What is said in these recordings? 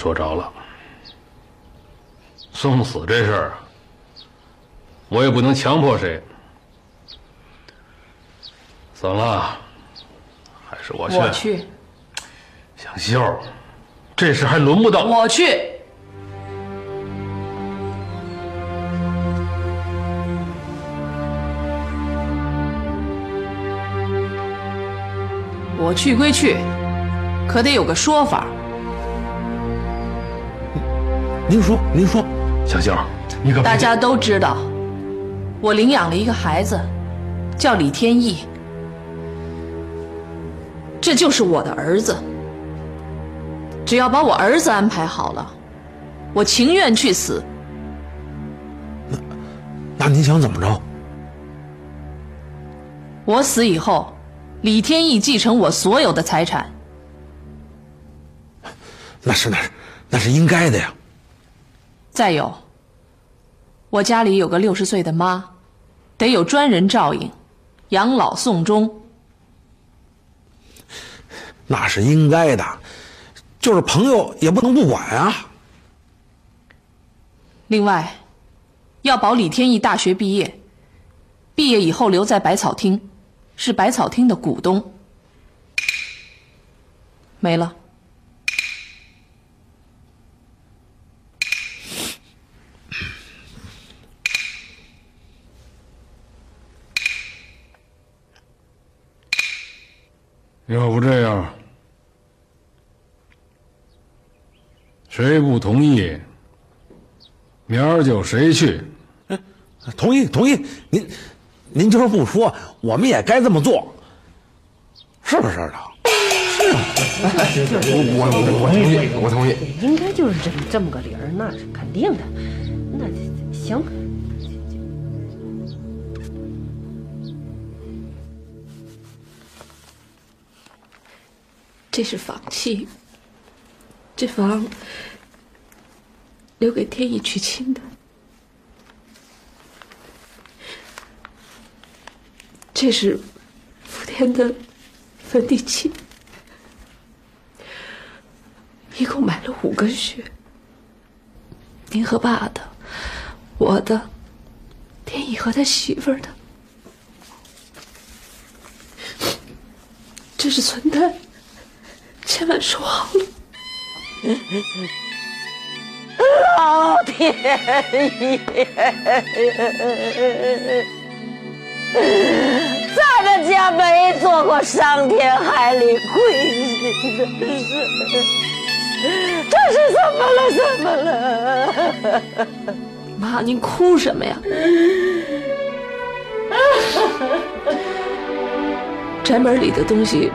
说着了。送死这事儿，我也不能强迫谁。算了，还是我去。我去，香秀儿，这事还轮不到我去。我去归去，可得有个说法。您说，您说，小静，你可大家都知道，我领养了一个孩子，叫李天意，这就是我的儿子。只要把我儿子安排好了，我情愿去死。那您想怎么着？我死以后，李天意继承我所有的财产。那是那是那是应该的呀。再有，我家里有个六十岁的妈，得有专人照应，养老送终。那是应该的，就是朋友也不能不管啊。另外，要保李天意大学毕业，毕业以后留在百草厅，是百草厅的股东。没了。要不这样，谁不同意，明儿就谁去。同意同意，您您就是不说，我们也该这么做，是不是的？我我我同意，我同意。应该就是这么这么个理儿，那是肯定的。那行，这是房契，这房留给天意娶亲的。这是福田的坟地契，一共买了五个穴。您和爸的，我的，天意和他媳妇儿的，这是存单。千万说好了。老天爷，咱们家没做过伤天害理、亏心的事，这是怎么了？怎么了？妈，您哭什么呀？宅门里的东西。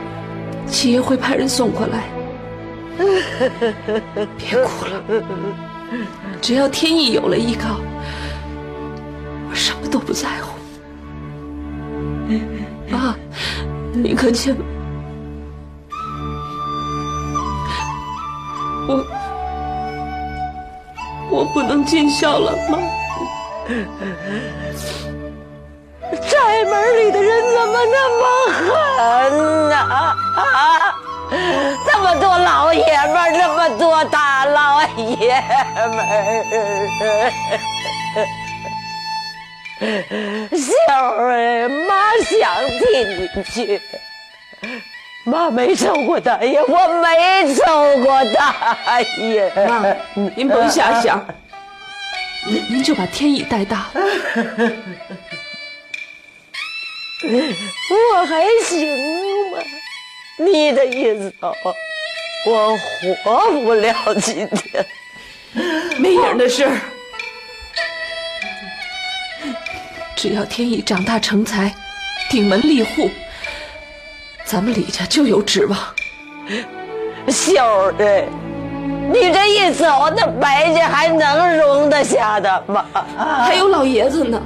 七爷会派人送过来，别哭了。只要天意有了依靠，我什么都不在乎。妈，你可千万，我我不能尽孝了，妈。宅门里的人怎么那么狠呢？啊！这么多老爷们儿，这么多大老爷们儿，秀儿，妈想替你去。妈没抽过大爷，我没抽过大爷。妈，您甭瞎想。您就把天意带大。我还行吗？你的一走，我活不了今天。没影的事儿。只要天意长大成才，顶门立户，咱们李家就有指望。小的，你这一走，那白家还能容得下的吗？还有老爷子呢。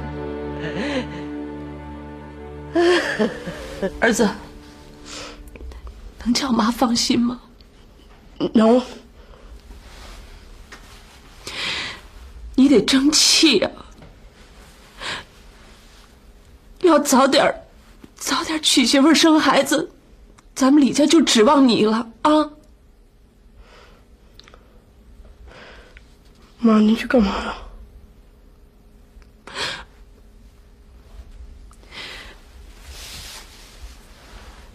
儿子，能叫妈放心吗？能。你得争气呀！要早点早点娶媳妇生孩子，咱们李家就指望你了啊！妈，您去干嘛呀？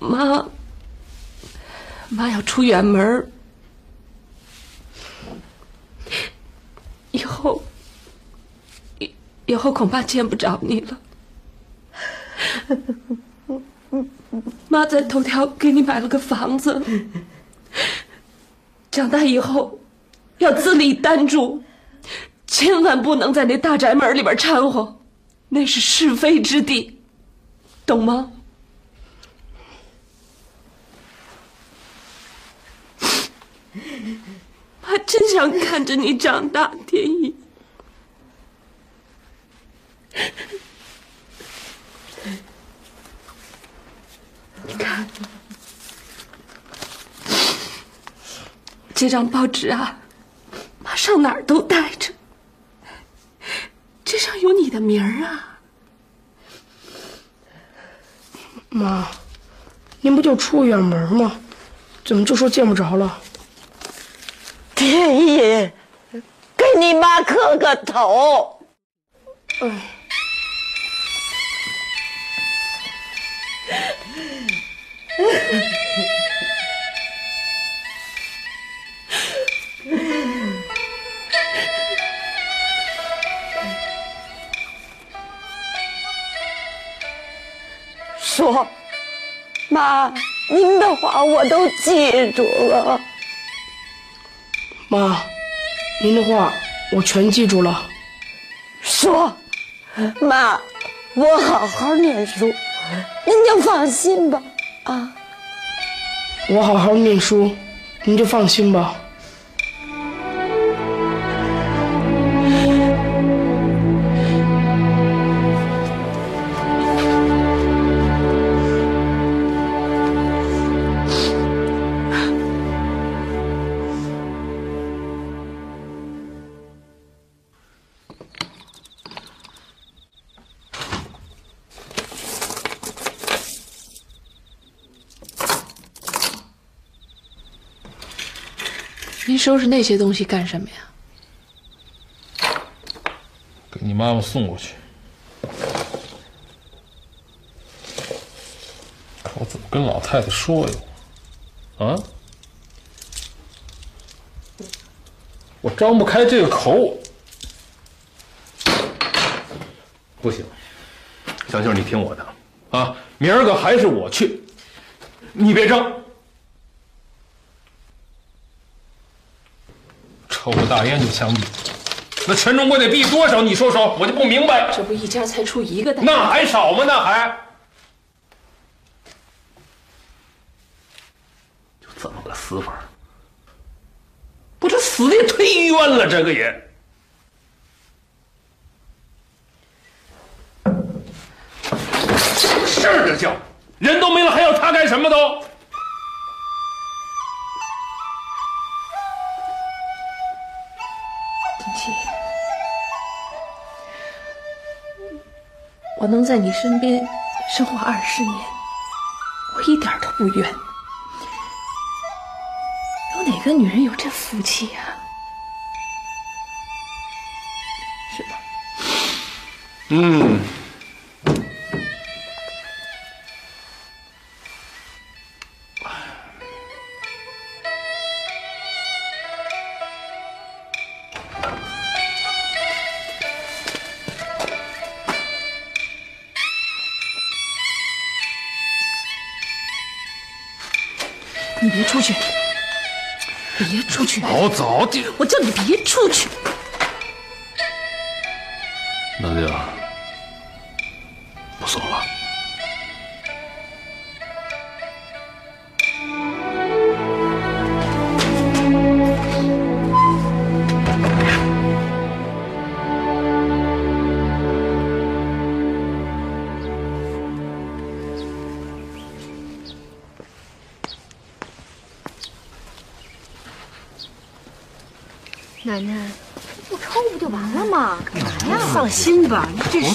妈，妈要出远门以后，以以后恐怕见不着你了。妈在头条给你买了个房子，长大以后要自立单住，千万不能在那大宅门里边掺和，那是是非之地，懂吗？还真想看着你长大，天意。你看，这张报纸啊，妈上哪儿都带着。这上有你的名儿啊，妈，您不就出远门吗？怎么就说见不着了？天意，给你妈磕个头。说，妈，您的话我都记住了。妈，您的话我全记住了。说，妈，我好好念书。您就放心吧，啊！我好好念书，您就放心吧。您收拾那些东西干什么呀？给你妈妈送过去。我怎么跟老太太说呀？啊？我张不开这个口。不行，小秀，你听我的啊！明儿个还是我去，你别争。抽个大烟就枪毙，那全中国得毙多少？你说说，我就不明白。这不一家才出一个大，那还少吗？那还就这么个死法，不，这死的也忒冤了，这个也。在你身边生活二十年，我一点都不冤。有哪个女人有这福气呀？是吧？嗯。我叫你别出去！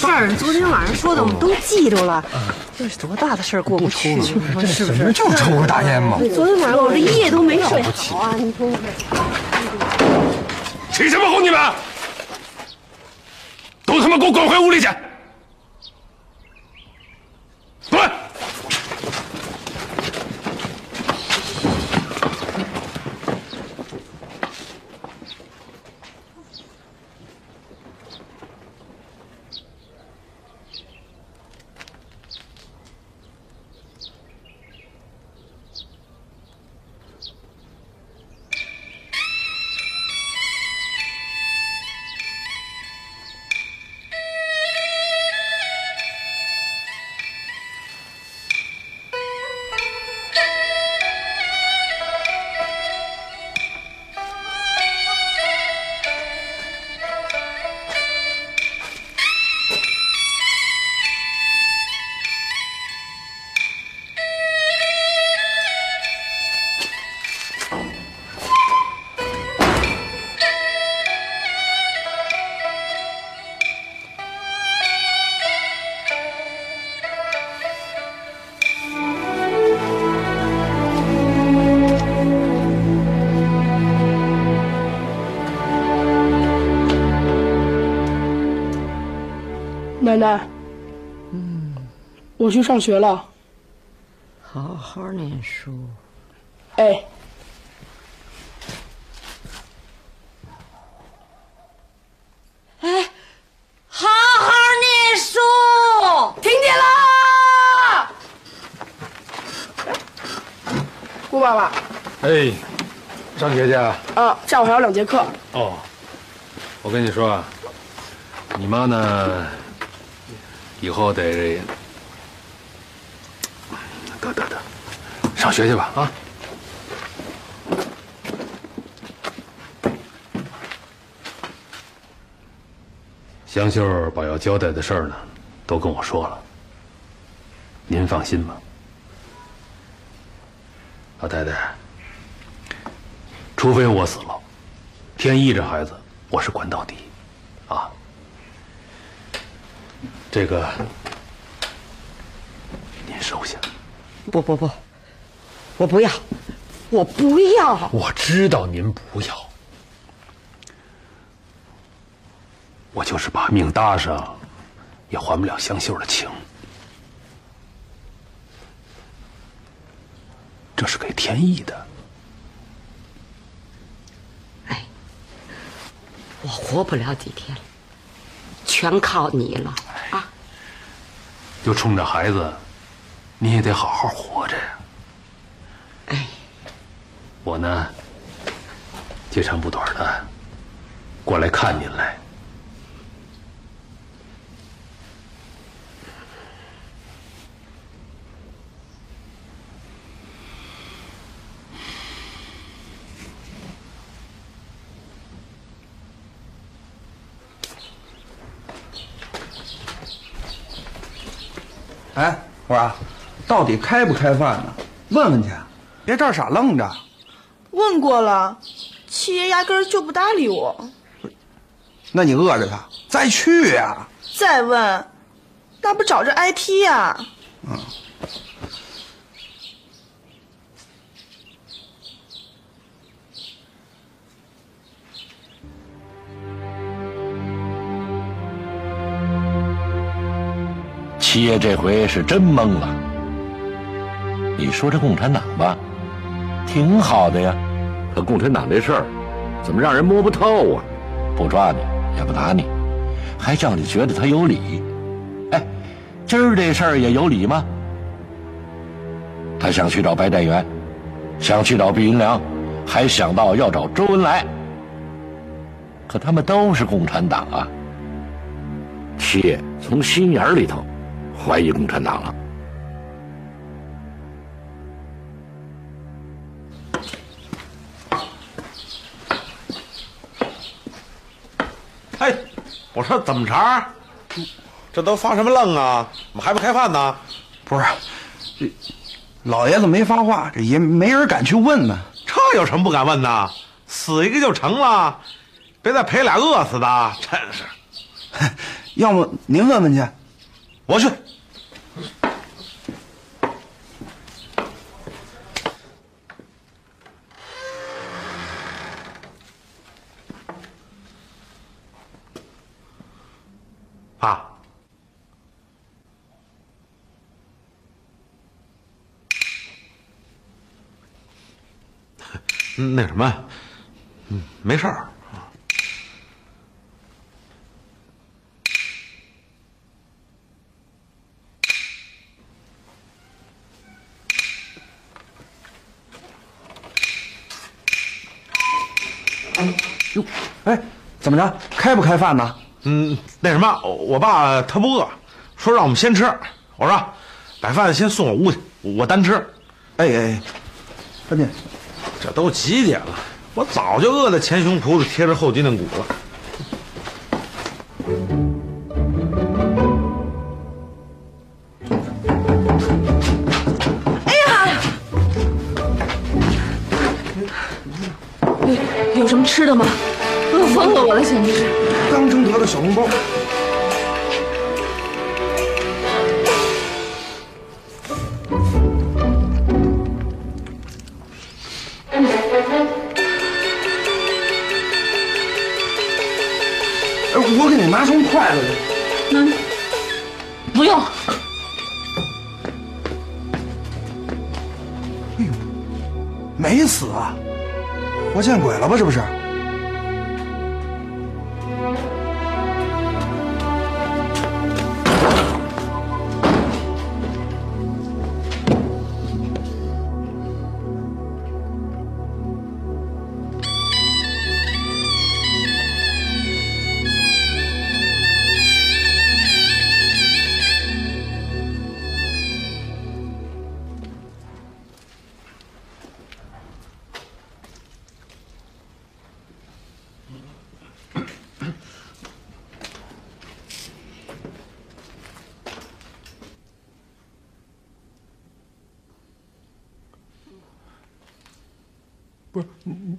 吧，这事儿昨天晚上说的我们都记住了，这是多大的事儿过不去，是不是？就抽个大烟吗。昨天晚上我这一夜都没睡好啊！你说起什么哄你们？都他妈给我滚回屋里去！奶奶，嗯，我去上学了。好好念书。哎，哎，好好念书。听见了！顾爸爸，哎，上学去啊？啊，下午还有两节课。哦，我跟你说啊，你妈呢，以后得得得得，上学去吧啊！香秀把要交代的事儿呢，都跟我说了。您放心吧，老太太，除非我死了。天意这孩子，我是管到底，啊！这个您收下。不不不，我不要，我不要。我知道您不要，我就是把命搭上，也还不了香秀的情。这是给天意的。哎我活不了几天了，全靠你了啊！就冲着孩子，你也得好好活着呀。哎，我呢，接长不短的过来看您来。哎，我说，到底开不开饭呢？问问去，别这儿傻愣着。问过了，七爷压根儿就不搭理我。那你饿着他，再去呀、再问，那不找着挨批呀、嗯，七爷这回是真懵了。你说这共产党吧，挺好的呀，可共产党这事儿，怎么让人摸不透啊？不抓你，也不打你，还叫你觉得他有理。哎，今儿这事儿也有理吗？他想去找白占元，想去找毕云良，还想到要找周恩来。可他们都是共产党啊！七爷从心眼里头怀疑共产党了。哎，我说怎么着？这都发什么愣啊？怎么还不开饭呢？不是，这老爷子没发话，这也没人敢去问呢。这有什么不敢问的？死一个就成了，别再赔俩饿死的，真是。要么您问问去，我去。啊，那什么，嗯，没事儿。哟，哎，怎么着？开不开饭呢？嗯，那什么，我爸他不饿，说让我们先吃。我说，把饭先送我屋去，我单吃。哎哎，赶紧，这都几点了？我早就饿得前胸脯子贴着后脊梁骨了。吗？饿疯了我了，简直是！刚蒸得的小笼包。你，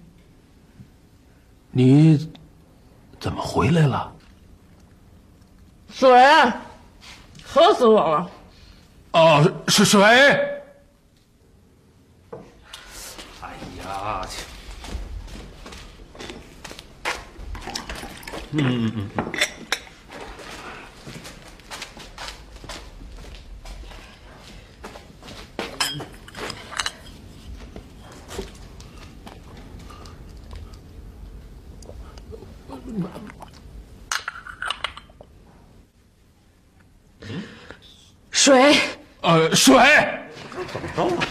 你怎么回来了？水，渴死我了。哦，是水。哎呀，嗯嗯嗯嗯。水，呃，水。怎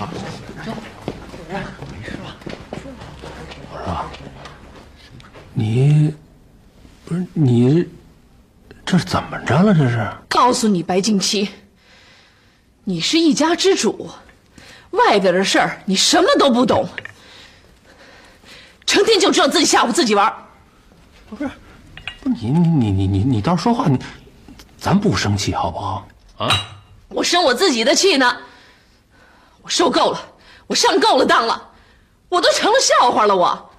么着了？我说，你不是你，这是怎么着了？这是？告诉你，白静琪，你是一家之主，外边的事儿你什么都不懂，成天就知道自己吓唬自己玩儿。不是，不是你你你你你倒是说话，你咱不生气好不好？啊？我生我自己的气呢，我受够了，我上够了当了，我都成了笑话了。我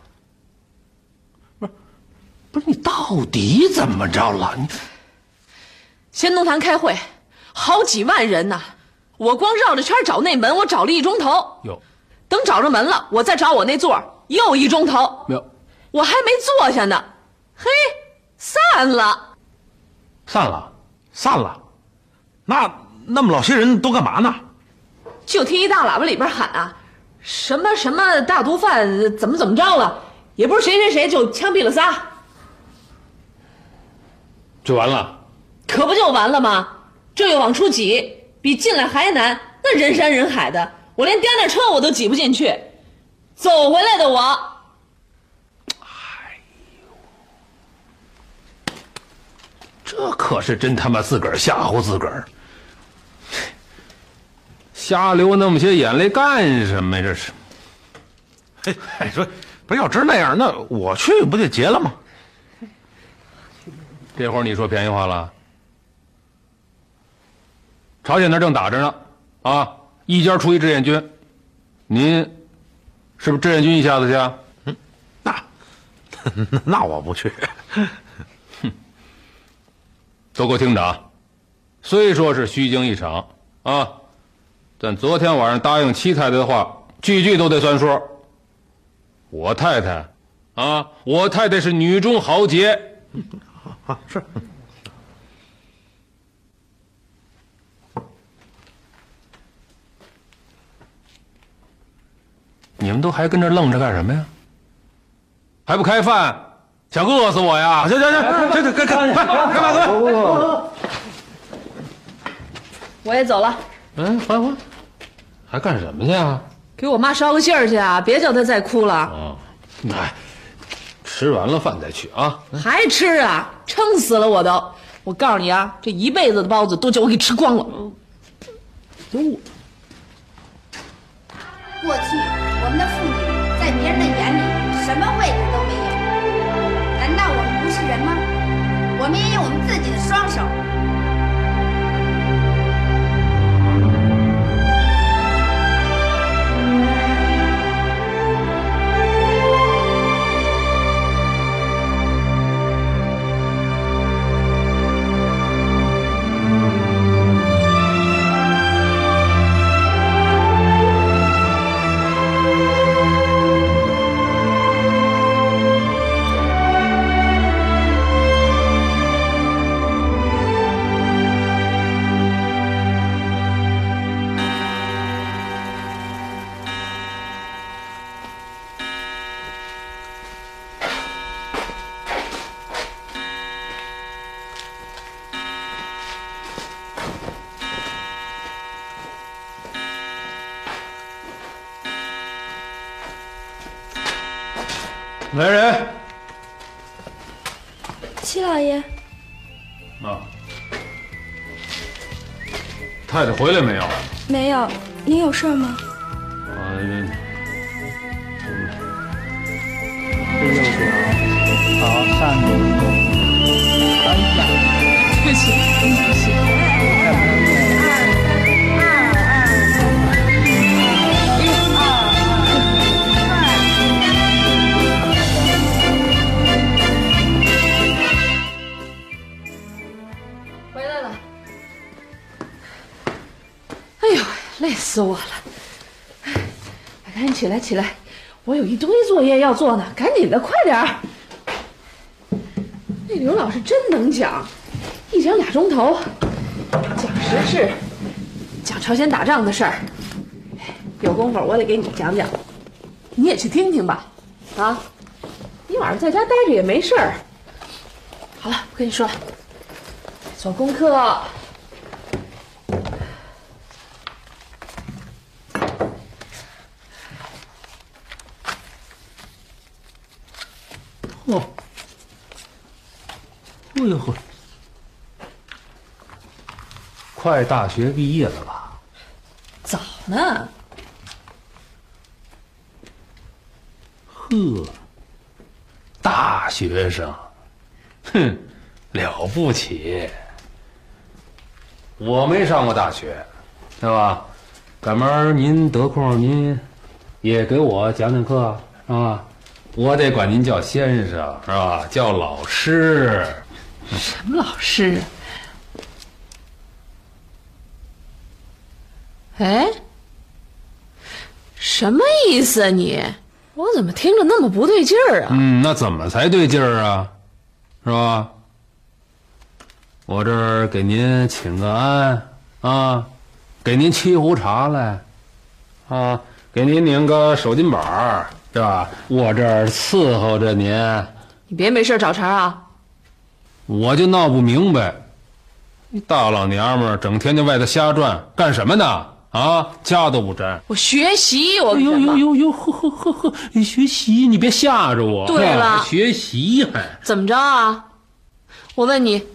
不是不是你到底怎么着了？你先东坛开会，好几万人呢，我光绕着圈找那门，我找了一钟头。有，等找着门了，我再找我那座又一钟头。有，我还没坐下呢，嘿，散了。散了，散了，那那么老些人都干嘛呢？就听一大喇叭里边喊啊，什么什么大毒贩怎么怎么着了，也不是谁谁谁就枪毙了仨，就完了。可不就完了吗？这又往出挤，比进来还难。那人山人海的，我连颠颠车我都挤不进去。走回来的我。这可是真他妈自个儿吓唬自个儿，瞎流那么些眼泪干什么呀？这是。嘿，你，说不要真那样，那我去不就结了吗？这会儿你说便宜话了。朝鲜那正打着呢，啊，一家出一志愿军，您是不是志愿军一下子去？啊？嗯，那 那我不去。哼，都给我听着啊！虽说是虚惊一场啊，但昨天晚上答应七太太的话，句句都得算数。我太太，啊，我太太是女中豪杰。啊，是。你们都还跟这愣着干什么呀？还不开饭？想饿死我呀？行行行，这这开开快开饭走。我也走了。嗯，缓缓，还干什么去啊？给我妈捎个信儿去啊！别叫她再哭了。啊，哎，吃完了饭再去啊。还吃啊？撑死了我都！我告诉你啊，这一辈子的包子都叫我给吃光了。有我。过去我们的妇女在别人的眼里什么位置都没有，难道我们不是人吗？我们也有我们自己的双手。回来没有？没有，您有事吗？啊，这右脚朝上面走，哎呀，谢谢，谢谢。累死我了！哎，赶紧起来，起来！我有一堆作业要做呢，赶紧的，快点儿！那刘老师真能讲，一讲俩钟头，讲时事，讲朝鲜打仗的事儿。有功夫我得给你讲讲，你也去听听吧。啊，你晚上在家待着也没事儿。好了，不跟你说了，做功课。快大学毕业了吧？早呢。呵，大学生，哼，了不起。我没上过大学，对吧？赶明您得空，您也给我讲讲课是吧。我得管您叫先生，是吧？叫老师。什么老师？哎，什么意思啊你？我怎么听着那么不对劲儿啊？嗯，那怎么才对劲儿啊？是吧？我这儿给您请个安啊，给您沏壶茶来，啊，给您拧个手巾板儿。是吧？我这儿伺候着您，你别没事找茬啊！我就闹不明白，你大老娘们儿整天在外头瞎转干什么呢？啊，家都不沾。我学习，我呦呦呦呦，呵呵呵呵，学习，你别吓着我。对了，学习还怎么着啊？我问你，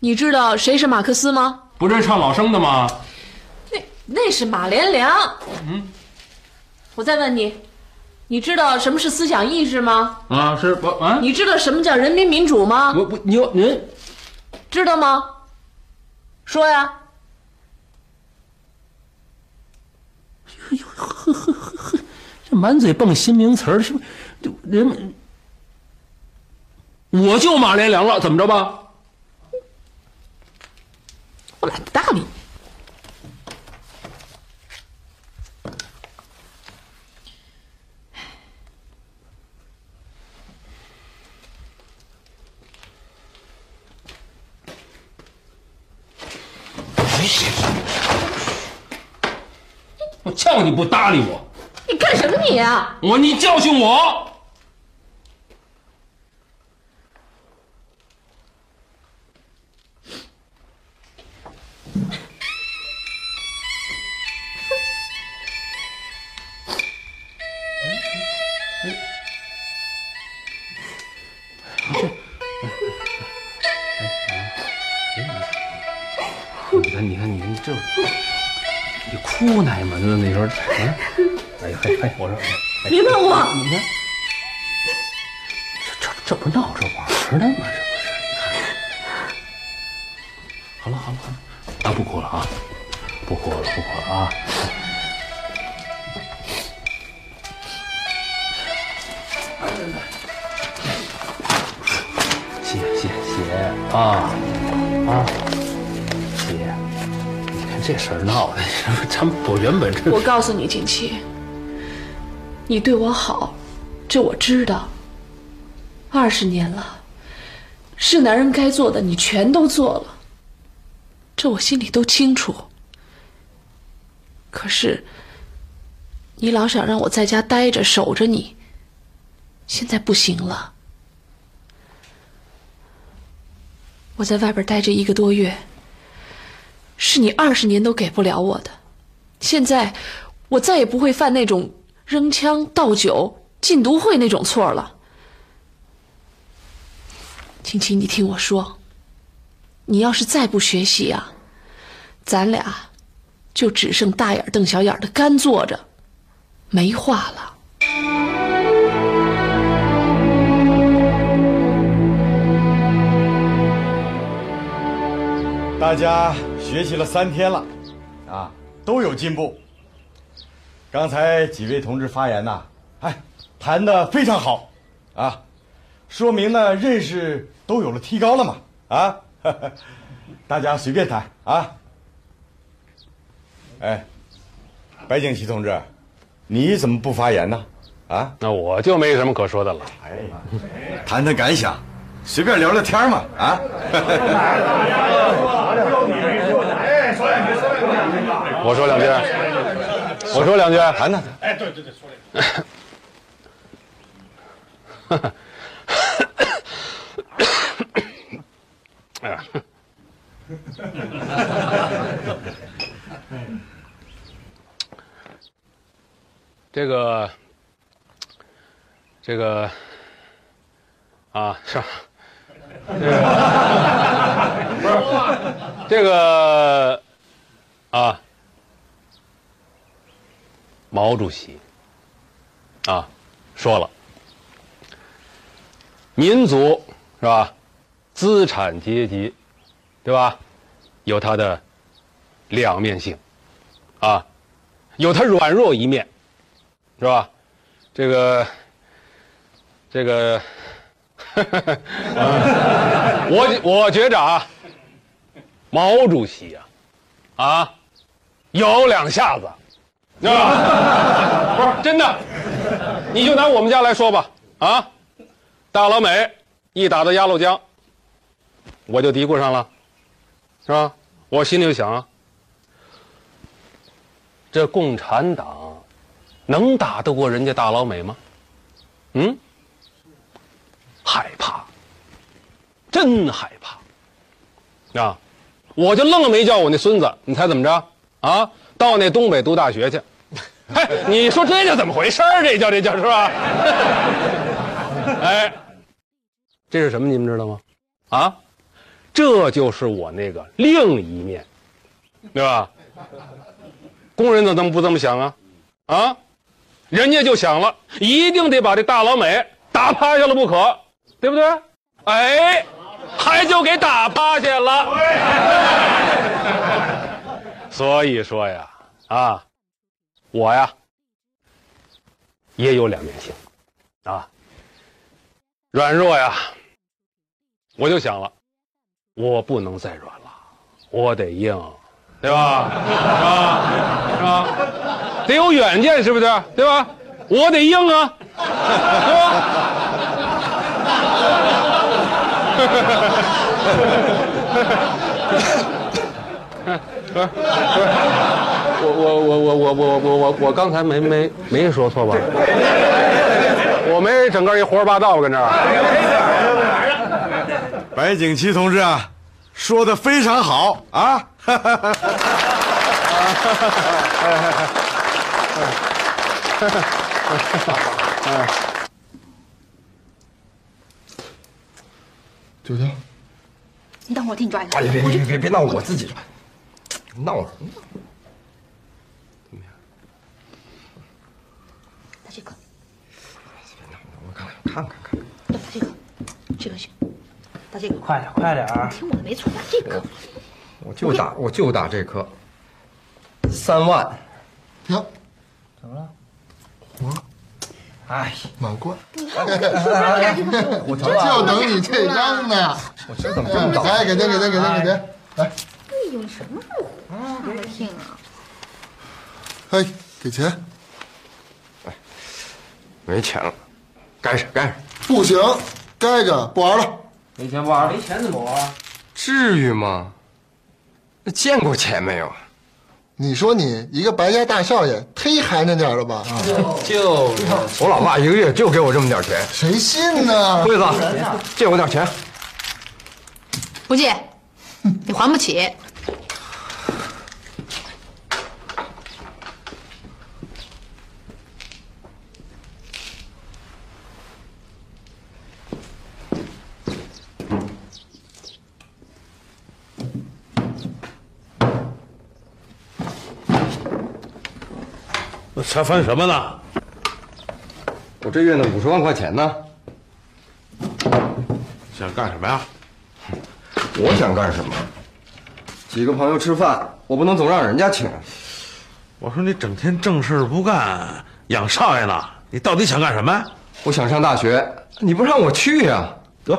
你知道谁是马克思吗？不是唱老生的吗？那那是马连良。嗯。我再问你，你知道什么是思想意识吗？啊，是不啊。你知道什么叫人民民主吗？我不，你您知道吗？说呀。哎呦呵呵呵呵，这满嘴蹦新名词儿，是不是？人，我就马连良了，怎么着吧？我懒得搭理你。我叫你不搭理我，你干什么你啊？我你教训我。哎我说，别碰我！你看，这这这不闹着玩呢吗？这不是？好了好了好了，啊，不哭了啊，不哭了不哭了啊！写写写啊啊！姐，你看这事儿闹的，咱我原本这……我告诉你，景琦，你对我好，这我知道。二十年了，是男人该做的，你全都做了，这我心里都清楚。可是，你老想让我在家待着守着你，现在不行了。我在外边待着一个多月。是你二十年都给不了我的，现在我再也不会犯那种扔枪、倒酒、禁毒会那种错了。青青，你听我说，你要是再不学习啊，咱俩就只剩大眼瞪小眼的干坐着，没话了。大家学习了三天了，啊，都有进步。刚才几位同志发言呐，哎，谈的非常好，啊，说明呢认识都有了提高了嘛，啊，大家随便谈啊。哎，白景琦同志，你怎么不发言呢？啊，那我就没什么可说的了。哎，谈谈感想，随便聊聊天嘛，啊。我说两句，我说两句，谈谈。哎，对对对，说两句。哎呀，这个，这个，啊，是吧？这个，这个，啊，毛主席，啊，说了，民族是吧？资产阶级，对吧？有它的两面性，啊，有它软弱一面，是吧？这个，这个。我我觉着啊，毛主席啊，啊，有两下子，是吧？不是真的，你就拿我们家来说吧，啊，大老美一打到鸭绿江，我就嘀咕上了，是吧？我心里就想啊，这共产党能打得过人家大老美吗？嗯？害怕，真害怕，啊！我就愣没叫我那孙子，你猜怎么着？啊！到那东北读大学去。嘿，你说这叫怎么回事儿？这叫这叫是吧？哎，这是什么？你们知道吗？啊，这就是我那个另一面，对吧？工人怎么不这么想啊？啊，人家就想了，一定得把这大老美打趴下了不可，对不对？哎，还就给打趴下了。所以说呀，啊，我呀也有两面性，啊，软弱呀，我就想了，我不能再软了，我得硬，对吧？是吧？是吧？得有远见，是不是？对吧？我得硬啊，对吧？我我我我我我我我我刚才没没没说错吧？我没整个一胡说八道吧？跟这儿。白景琦同志啊，说的非常好啊！九九，你等会儿，我替你抓一个。哎呀，别别别别闹，我自己抓，闹什么？这个，我看看看看看，打这个，这个行，打这个。快点快点儿！听我的没错，打这个。我就打我就打这颗，三万。停，怎么了？哎，满贯。你看我就等你这张呢。我这怎么这么早？来，给钱，给钱，给您，给您。来，哎呦，你什么时候胡听啊？哎，给钱。没钱了，该是该是。不行，该着不玩了。没钱不玩没钱怎么玩？至于吗？那见过钱没有？你说你一个白家大少爷，忒寒碜点了吧？就我老爸一个月就给我这么点钱，谁信呢？惠子，借我点钱。不借，你还不起。那查翻什么呢？我这月那五十万块钱呢？想干什么呀？我想干什么？几个朋友吃饭，我不能总让人家请。我说你整天正事不干，养少爷呢？你到底想干什么呀？我想上大学，你不让我去呀？得，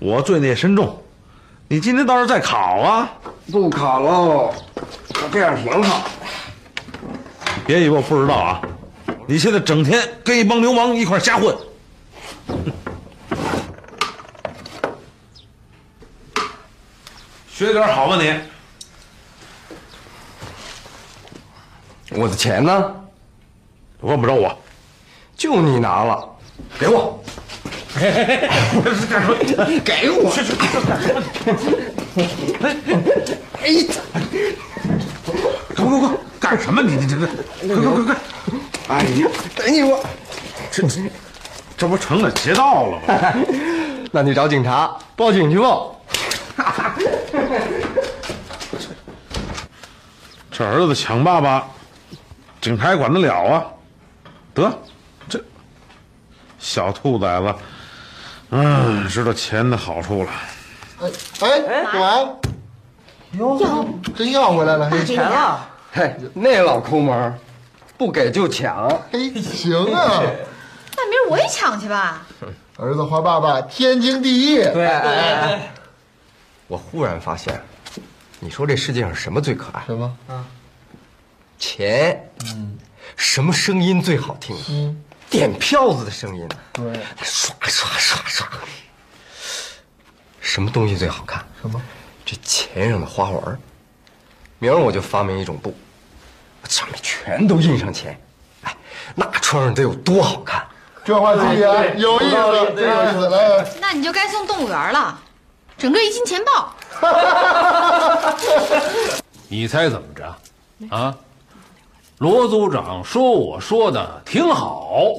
我罪孽深重，你今天倒是再考啊！不考喽，我这样挺好。别以为我不知道啊！你现在整天跟一帮流氓一块瞎混，学点好吧你。我的钱呢？问不着我，就你拿了，给我。这是干什么？给我！去去，干什么？哎，快快快，干什么？你你这这，快快快快！哎呀，等你我，这这这不成了劫道了吗？那你找警察报警去吧。这儿子抢爸爸，警察也管得了啊？得，这小兔崽子，嗯，知道钱的好处了。哎哎，干嘛？哟，真要回来了，有钱了。嘿，那老抠门，不给就抢。嘿，行啊。那明儿我也抢去吧。儿子花爸爸天经地义。对，哎我忽然发现，你说这世界上什么最可爱？什么？啊，钱。嗯，什么声音最好听？嗯，点票子的声音。对，刷刷刷刷。什么东西最好看？什么？这钱上的花纹。明儿我就发明一种布，上面全都印上钱，哎，那穿上得有多好看！这话听起来有意思，真有意思。来，那你就该送动物园了，整个一金钱豹。你猜怎么着？啊，罗组长说我说的挺好。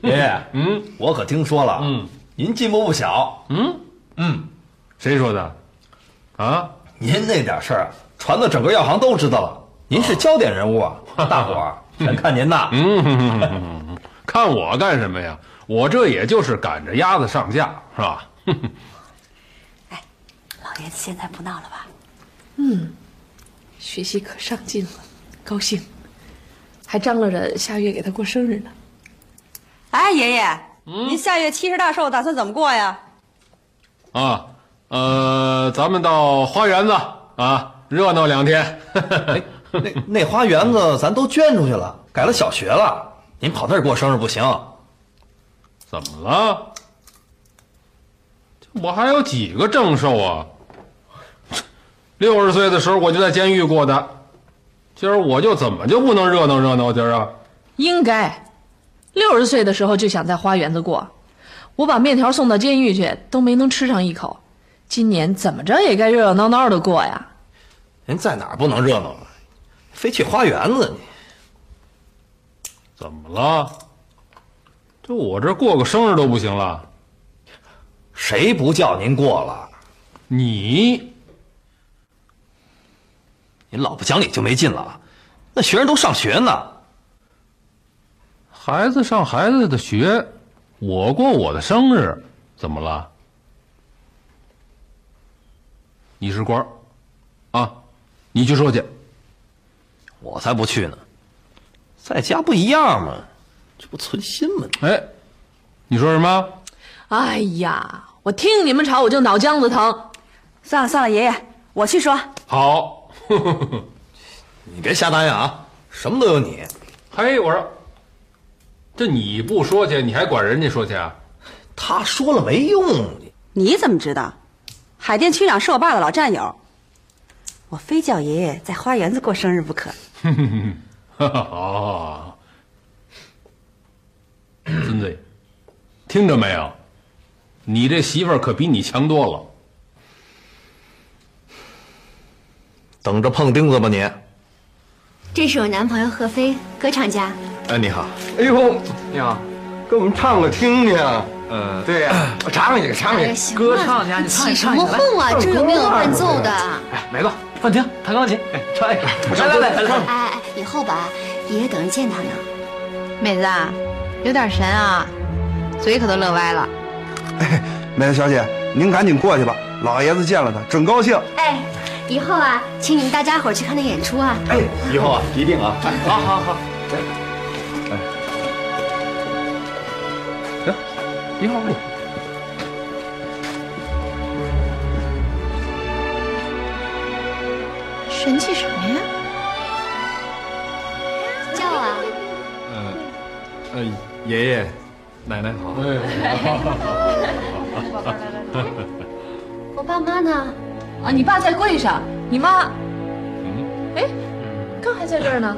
爷爷，嗯，我可听说了，嗯，您进步不小，嗯嗯，谁说的？啊，您那点事儿啊，传到整个药行都知道了，您是焦点人物啊，大伙儿 全看您呐。嗯，看我干什么呀？我这也就是赶着鸭子上架，是吧？哎老爷子现在不闹了吧？嗯，学习可上进了，高兴，还张罗着下月给他过生日呢。哎，爷爷，您下月七十大寿打算怎么过呀？啊，呃，咱们到花园子啊，热闹两天。那那花园子咱都捐出去了，改了小学了，您跑那儿过生日不行。怎么了？我还有几个正寿啊？六十岁的时候我就在监狱过的，今儿我就怎么就不能热闹热闹今儿啊？应该，六十岁的时候就想在花园子过，我把面条送到监狱去都没能吃上一口，今年怎么着也该热热闹闹的过呀。您在哪儿不能热闹了？非去花园子你？怎么了？就我这过个生日都不行了？谁不叫您过了？你，您老不讲理就没劲了。那学生都上学呢。孩子上孩子的学，我过我的生日，怎么了？你是官儿，啊，你去说去。我才不去呢，在家不一样吗？这不存心吗？哎，你说什么？哎呀，我听你们吵我就脑浆子疼。算了算了，爷爷，我去说。好，你别瞎答应啊，什么都有你。嘿，我说，这你不说去，你还管人家说去啊？他说了没用。你怎么知道？海淀区长是我爸的老战友，我非叫爷爷在花园子过生日不可。好，孙子，听着没有？你这媳妇儿可比你强多了。等着碰钉子吧你！这是我男朋友贺飞，歌唱家。哎，你好。哎呦，你好，给我们唱个听听。嗯，对呀，我唱一个，唱一个。歌唱家，你起什么哄啊？这有没有伴奏的。哎，梅子，范婷弹钢琴，哎，唱一个。来来来来。哎哎，以后吧，爷爷等着见他呢。妹子啊，留点神啊，嘴可都乐歪了。哎，梅子小姐，您赶紧过去吧，老爷子见了他准高兴。哎，以后啊，请你们大家伙去看他演出啊。哎，以后啊，一定啊。好好好。哎，一会儿录。神气什么呀？叫啊！嗯，呃，爷爷，奶奶好。我爸妈呢？啊，你爸在柜上，你妈……嗯，哎，刚还在这儿呢。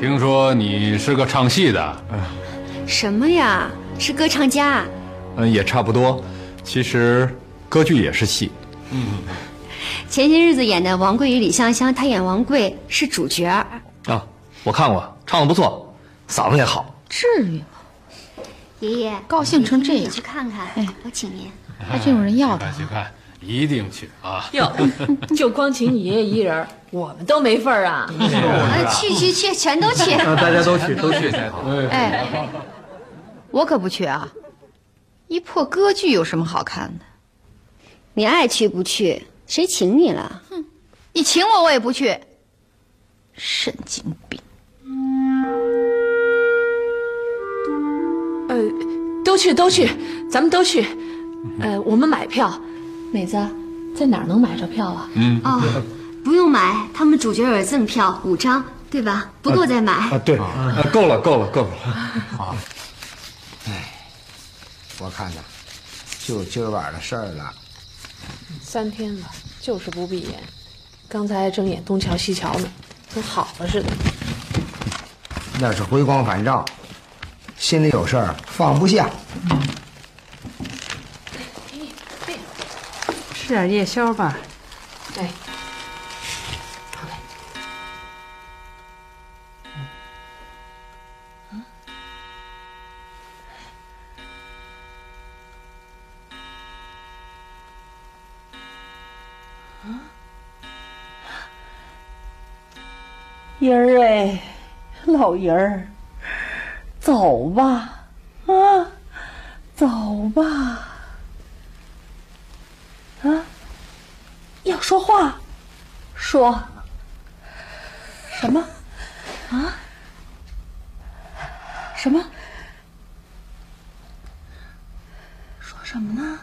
听说你是个唱戏的，什么呀？是歌唱家。嗯，也差不多。其实歌剧也是戏。嗯，前些日子演的《王贵与李香香》，他演王贵是主角。啊，我看过，唱的不错，嗓子也好。至于吗？爷爷高兴成这样，你去看看。哎，我请您。还真有人要他。去看，一定去啊！哟，就光请你爷爷一人，我们都没份儿啊！去去去，全都去。大家都去，都去才好。哎，我可不去啊！一破歌剧有什么好看的？你爱去不去？谁请你了？哼，你请我我也不去。神经病！呃，都去都去，咱们都去。呃，我们买票，美子，在哪儿能买着票啊？嗯哦，不用买，他们主角有赠票五张，对吧？不够再买。啊，对，啊，够了，够了，够了。好。哎，我看呐，就今儿晚的事儿了。三天了，就是不闭眼。刚才睁眼东瞧西瞧呢，跟好了似的。那是回光返照，心里有事儿放不下。吃点夜宵吧，老英儿，走吧，啊，走吧，啊，要说话，说，什么？啊？什么？说什么呢？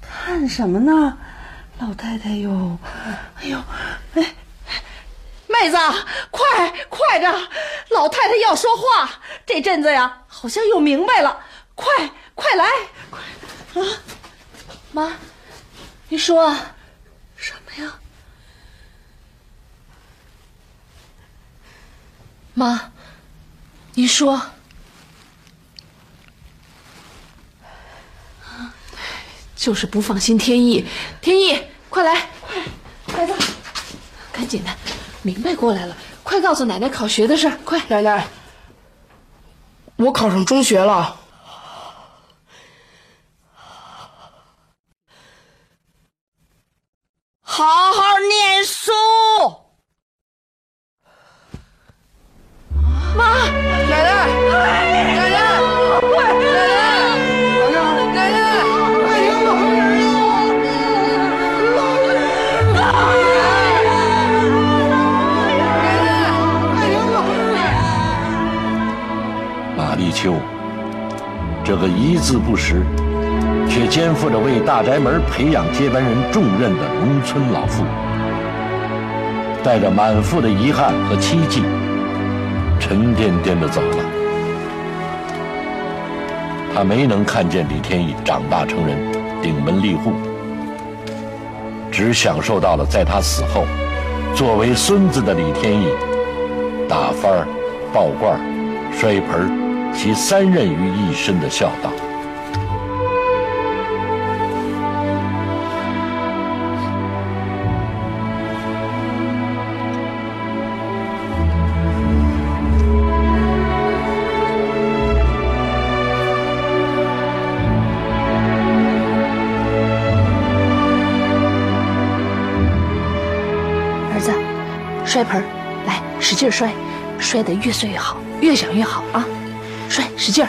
看什么呢？老太太哟，哎呦，妹子，快快着！老太太要说话，这阵子呀，好像又明白了。快快来，快啊！妈，你说什么呀？妈，您说，就是不放心天意。天意，快来，快，孩子，赶紧的，明白过来了，快告诉奶奶考学的事，快！奶奶，我考上中学了。培养接班人重任的农村老妇，带着满腹的遗憾和期冀，沉甸甸的走了。他没能看见李天意长大成人，顶门立户，只享受到了在他死后，作为孙子的李天意，打翻儿、爆罐儿、摔盆儿。其三任于一身的孝道。摔，摔得越碎越好，越响越好啊！摔，使劲儿！